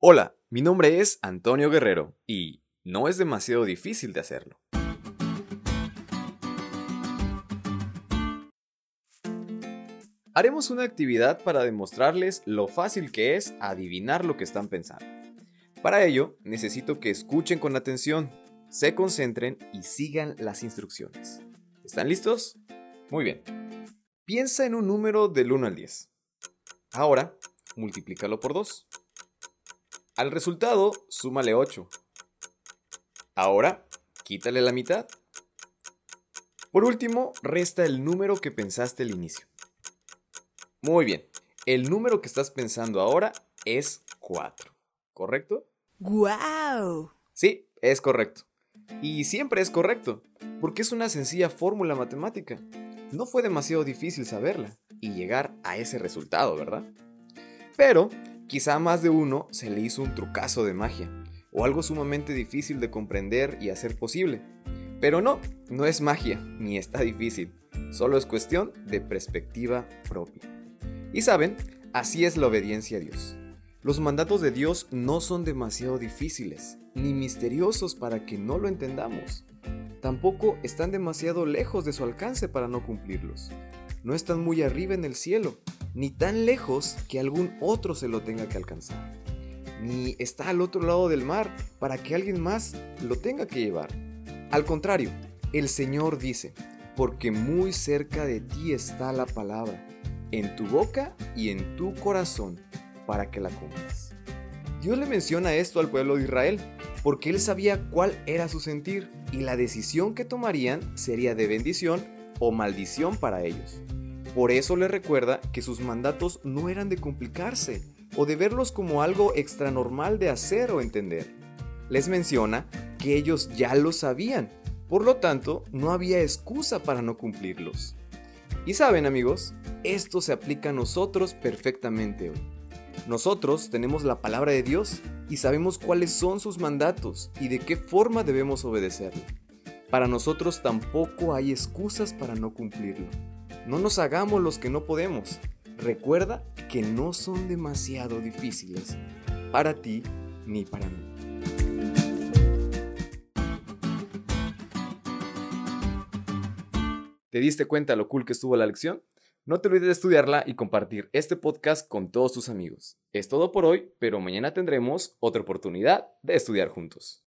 Hola, mi nombre es Antonio Guerrero y no es demasiado difícil de hacerlo. Haremos una actividad para demostrarles lo fácil que es adivinar lo que están pensando. Para ello, necesito que escuchen con atención, se concentren y sigan las instrucciones. ¿Están listos? Muy bien. Piensa en un número del 1 al 10. Ahora, multiplícalo por 2. Al resultado, súmale 8. Ahora, quítale la mitad. Por último, resta el número que pensaste al inicio. Muy bien, el número que estás pensando ahora es 4, ¿correcto? ¡Guau! Sí, es correcto. Y siempre es correcto, porque es una sencilla fórmula matemática. No fue demasiado difícil saberla y llegar a ese resultado, ¿verdad? Pero Quizá a más de uno se le hizo un trucazo de magia, o algo sumamente difícil de comprender y hacer posible. Pero no, no es magia, ni está difícil, solo es cuestión de perspectiva propia. Y saben, así es la obediencia a Dios. Los mandatos de Dios no son demasiado difíciles, ni misteriosos para que no lo entendamos. Tampoco están demasiado lejos de su alcance para no cumplirlos. No están muy arriba en el cielo, ni tan lejos que algún otro se lo tenga que alcanzar, ni está al otro lado del mar para que alguien más lo tenga que llevar. Al contrario, el Señor dice, porque muy cerca de ti está la palabra, en tu boca y en tu corazón, para que la cumplas. Dios le menciona esto al pueblo de Israel, porque él sabía cuál era su sentir y la decisión que tomarían sería de bendición o maldición para ellos. Por eso le recuerda que sus mandatos no eran de complicarse o de verlos como algo extranormal de hacer o entender. Les menciona que ellos ya lo sabían, por lo tanto no había excusa para no cumplirlos. Y saben amigos, esto se aplica a nosotros perfectamente hoy. Nosotros tenemos la palabra de Dios y sabemos cuáles son sus mandatos y de qué forma debemos obedecerlo. Para nosotros tampoco hay excusas para no cumplirlo. No nos hagamos los que no podemos. Recuerda que no son demasiado difíciles para ti ni para mí. ¿Te diste cuenta lo cool que estuvo la lección? No te olvides de estudiarla y compartir este podcast con todos tus amigos. Es todo por hoy, pero mañana tendremos otra oportunidad de estudiar juntos.